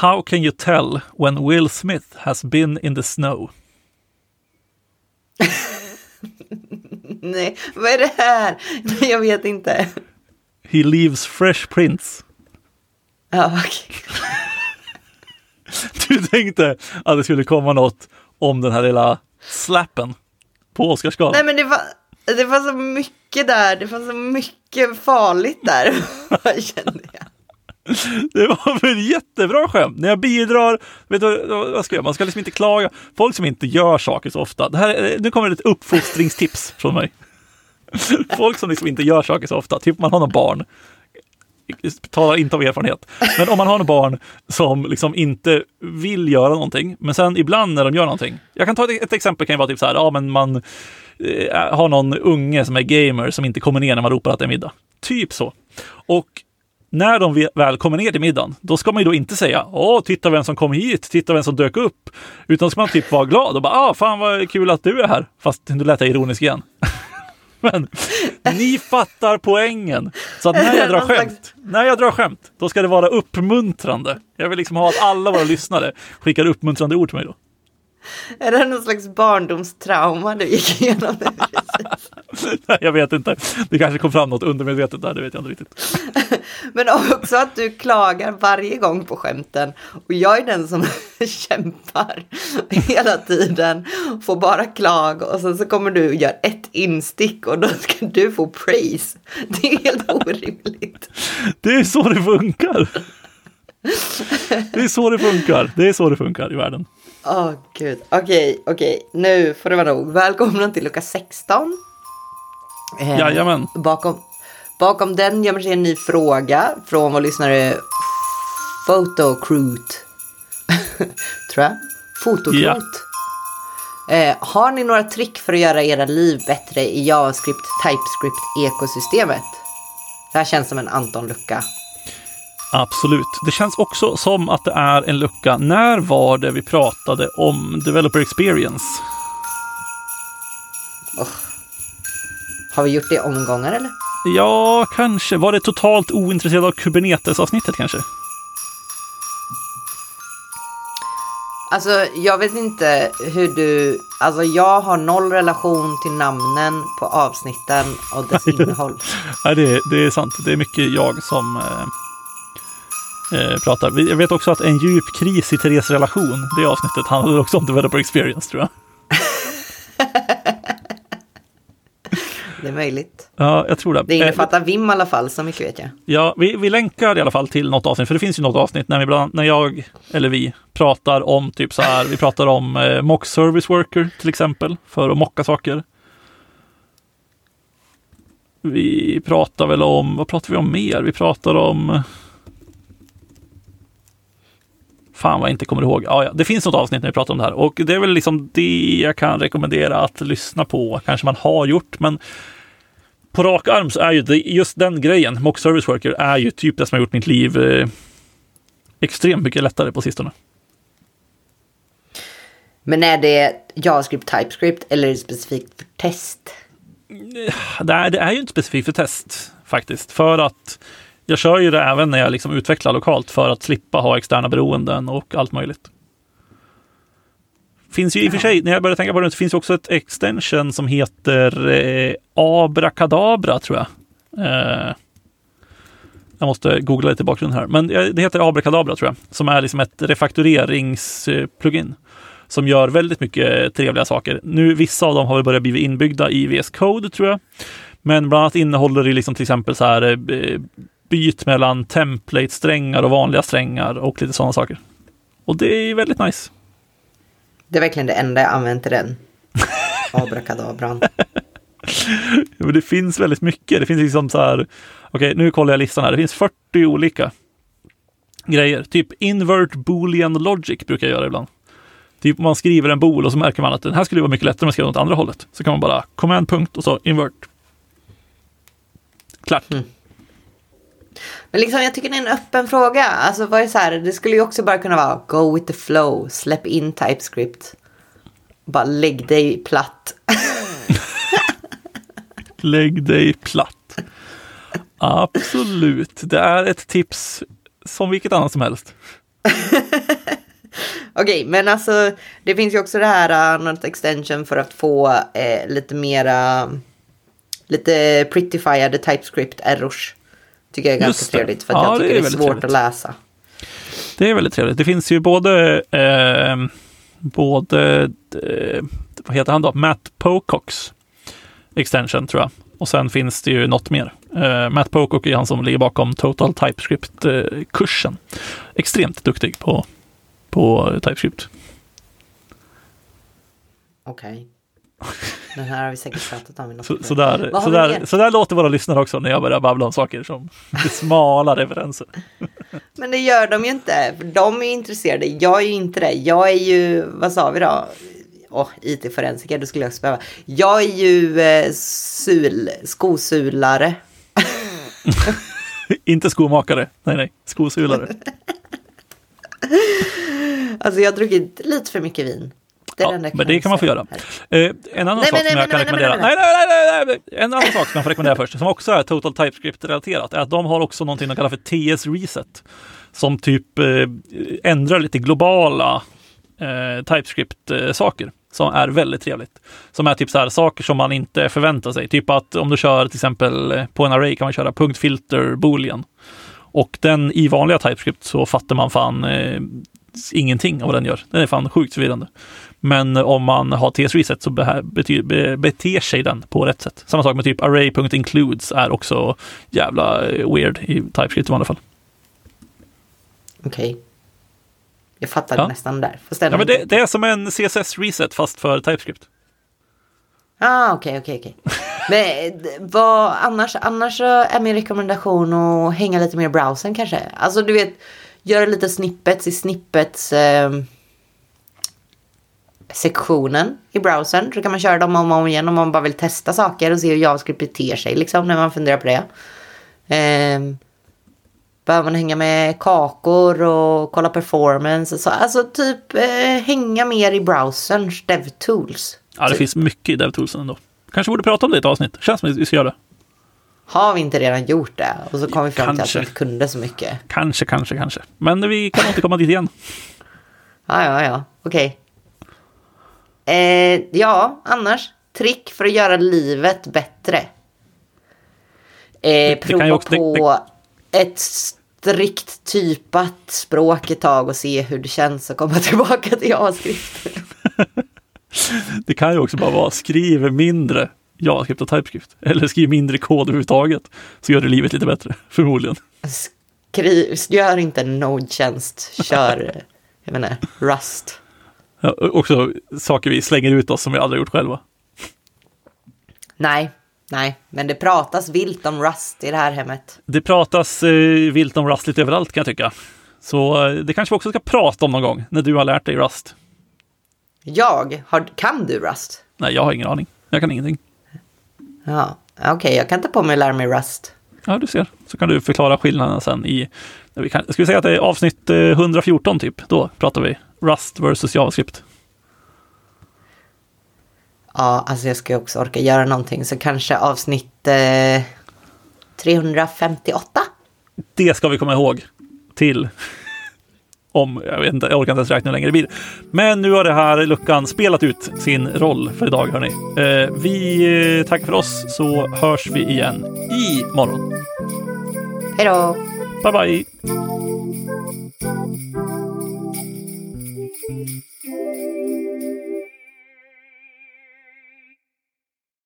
How can you tell when Will Smith has been in the snow? Nej, vad är det här? Jag vet inte. He leaves fresh prints. Ja, okej. Du tänkte att det skulle komma något om den här lilla slappen på Oscarsgalan. Nej, men det var, det var så mycket där. Det var så mycket farligt där. kände jag. Det var väl jättebra skämt. När jag bidrar, vet du vad ska jag göra? Man ska liksom inte klaga. Folk som inte gör saker så ofta. Det här, eh, nu kommer ett uppfostringstips från mig. Folk som liksom inte gör saker så ofta, typ man har någon barn. Talar inte av erfarenhet. Men om man har någon barn som liksom inte vill göra någonting, men sen ibland när de gör någonting. Jag kan ta ett, ett exempel, kan ju vara typ så här, ja men man eh, har någon unge som är gamer som inte kommer ner när man ropar att det är middag. Typ så. Och när de väl kommer ner till middagen, då ska man ju då inte säga Åh, titta vem som kom hit, titta vem som dök upp. Utan ska man typ vara glad och bara ah, fan vad kul att du är här. Fast nu lät jag ironisk igen. Men ni fattar poängen. Så att när jag drar skämt, när jag drar skämt, då ska det vara uppmuntrande. Jag vill liksom ha att alla våra lyssnare skickar uppmuntrande ord till mig då. Är det någon slags barndomstrauma du gick igenom? Nej, jag vet inte. Det kanske kom fram något undermedvetet där, det vet jag inte riktigt. Men också att du klagar varje gång på skämten. Och jag är den som kämpar hela tiden. Får bara klag och sen så kommer du och gör ett instick och då ska du få praise. Det är helt orimligt. Det är så det funkar. Det är så det funkar. Det är så det funkar i världen. Åh gud. Okej, okej. Nu får det vara nog. Välkomna till lucka 16. Eh, Jajamän. Bakom, bakom den gömmer sig en ny fråga från vår lyssnare Photocroot. Tror jag. Fotocroot. Ja. Eh, har ni några trick för att göra era liv bättre i JavaScript TypeScript ekosystemet? Det här känns som en Anton-lucka. Absolut. Det känns också som att det är en lucka. När var det vi pratade om developer experience? Har vi gjort det i omgångar eller? Ja, kanske. Var det totalt ointresserad av Kubernetes-avsnittet kanske? Alltså jag vet inte hur du, alltså jag har noll relation till namnen på avsnitten och dess innehåll. Nej, det, är- det är sant. Det är mycket jag som eh, eh, pratar. Jag vet också att en djup kris i Therese relation, det avsnittet handlade också om developer experience tror jag. Det är möjligt. Ja, jag tror det. Det Eh, innefattar Vim i alla fall, så mycket vet jag. Ja, vi, vi länkar i alla fall till något avsnitt, för det finns ju något avsnitt när, vi bland, när jag, eller vi, pratar om typ så här, vi pratar om eh, mock service worker till exempel, för att mocka saker. Vi pratar väl om, vad pratar vi om mer? Vi pratar om... Fan vad jag inte kommer ihåg. Ja, ja, det finns något avsnitt när vi pratar om det här och det är väl liksom det jag kan rekommendera att lyssna på. Kanske man har gjort, men på rak arm så är ju det, just den grejen, mock service worker, är ju typ det som har gjort mitt liv eh, extremt mycket lättare på sistone. Men är det JavaScript, TypeScript eller är det specifikt för test? Är, det är ju inte specifikt för test faktiskt, för att jag kör ju det även när jag liksom utvecklar lokalt för att slippa ha externa beroenden och allt möjligt. Finns ju i och för sig, när jag börjar tänka på det, så finns också ett extension som heter eh, Abrakadabra tror jag. Eh, jag måste googla lite i bakgrunden här, men det heter Abrakadabra tror jag, som är liksom ett refaktureringsplugin som gör väldigt mycket trevliga saker. Nu, vissa av dem har väl börjat bli inbyggda i VS Code tror jag. Men bland annat innehåller det liksom till exempel så här eh, byt mellan template-strängar och vanliga strängar och lite sådana saker. Och det är väldigt nice. Det är verkligen det enda jag använt till den. Abrakadabran. Men det finns väldigt mycket. Det finns liksom så här, okej nu kollar jag listan här. Det finns 40 olika grejer. Typ invert boolean logic brukar jag göra ibland. Typ man skriver en bool och så märker man att den här skulle vara mycket lättare om man skrev åt andra hållet. Så kan man bara command punkt och så invert. Klart. Men liksom, jag tycker det är en öppen fråga. Alltså, vad är så här, det skulle ju också bara kunna vara go with the flow, släpp in TypeScript. Bara lägg dig platt. Lägg dig platt. Absolut. Det är ett tips som vilket annat som helst. Okej, men alltså det finns ju också det här uh, något extension för att få eh, lite mera lite prettifierade TypeScript errors. Tycker jag är ganska det. trevligt för att Ja, jag det tycker är det är, svårt trevligt. att läsa. Det är väldigt trevligt. Det finns ju både, eh, både eh, vad heter han då? Matt Pocox extension tror jag. Och sen finns det ju något mer. Eh, Matt Pocock är han som ligger bakom Total TypeScript-kursen. Extremt duktig på, på TypeScript. Okej. Den här har vi säkert pratat om i något Så, avsnitt. så, där, Vad så, har vi där, mer? så där låter våra lyssnare också när jag börjar babbla om saker som smala referenser. Men det gör de ju inte. De är intresserade. Jag är ju inte det. Jag är ju, vad sa vi då? Åh, IT-forensiker, det skulle jag också behöva. Jag är ju eh, sul, skosulare. Inte skomakare, nej nej, skosulare. Alltså jag har druckit lite för mycket vin. Det är Ja, det men det kan man få göra. Eh, en annan Nej, sak som nej, jag kan rekommendera. men Nej, nej, nej, nej, nej. En annan sak som jag får rekommendera först, som också är Total TypeScript-relaterat, är att de har också någonting de kallar för TS Reset. Som typ eh, ändrar lite globala eh, TypeScript-saker. Som är väldigt trevligt. Som är typ så här saker som man inte förväntar sig. Typ att om du kör till exempel eh, på en array kan man köra punktfilter boolean. Och den i vanliga TypeScript så fattar man fan eh, ingenting av vad den gör. Den är fan sjukt förvirrande. Men om man har TS reset så beter sig den på rätt sätt. Samma sak med typ array.includes är också jävla eh, weird i TypeScript i vanliga fall. Okej. Jag fattade Ja. nästan där. Ja, men det, det är som en CSS reset fast för TypeScript. Ah, okej, okej, okej. Men eh, vad annars, annars är min rekommendation att hänga lite mer i browsern kanske. Alltså du vet, göra lite snippets i snippets eh, sektionen i browsern. Så kan man köra dem om och om igen om man bara vill testa saker och se hur JavaScript beter sig liksom när man funderar på det. Eh, behöver man hänga med kakor och kolla performance och så. Alltså typ eh, hänga mer i browserns DevTools. Ja, det Typ. finns mycket i DevToolsen ändå. Kanske borde prata om det i ett avsnitt. Känns som att vi ska göra det. Har vi inte redan gjort det? Och så kom vi fram till Kanske. att vi inte kunde så mycket. Kanske, kanske, kanske. Men vi kan återkomma dit igen. Ja, ja, ja. Okej. Eh, ja, annars. Trick för att göra livet bättre. Eh, det prova också- det- på ett strikt typat språk ett tag och se hur det känns att komma tillbaka till JavaScript. Det kan ju också bara vara skriv mindre JavaScript och TypeScript. Eller skriv mindre kod överhuvudtaget. Så gör det livet lite bättre, förmodligen. Skriv, gör inte en Node-tjänst, kör, jag inte, Rust. Ja, också saker vi slänger ut oss som vi aldrig gjort själva. Nej, nej, men det pratas vilt om Rust i det här hemmet. Det pratas eh, vilt om Rust lite överallt kan jag tycka. Så eh, det kanske vi också ska prata om någon gång, när du har lärt dig Rust. Jag, har, kan du Rust? Nej, jag har ingen aning. Jag kan ingenting. Ja, okej, jag kan ta på mig att lära mig Rust. Ja, du ser. Så kan du förklara skillnaden sen i... Vi kan, ska vi säga att det är avsnitt eh, 114 typ? Då pratar vi Rust versus JavaScript. Ja, alltså jag ska också orka göra någonting, så kanske avsnitt eh, 358? Det ska vi komma ihåg till om, jag vet inte, jag orkar inte ens räkna hur länge det blir. Men nu har det här luckan spelat ut sin roll för idag hörni. Eh, vi eh, tackar för oss så hörs vi igen imorgon. Hej då! Bye bye!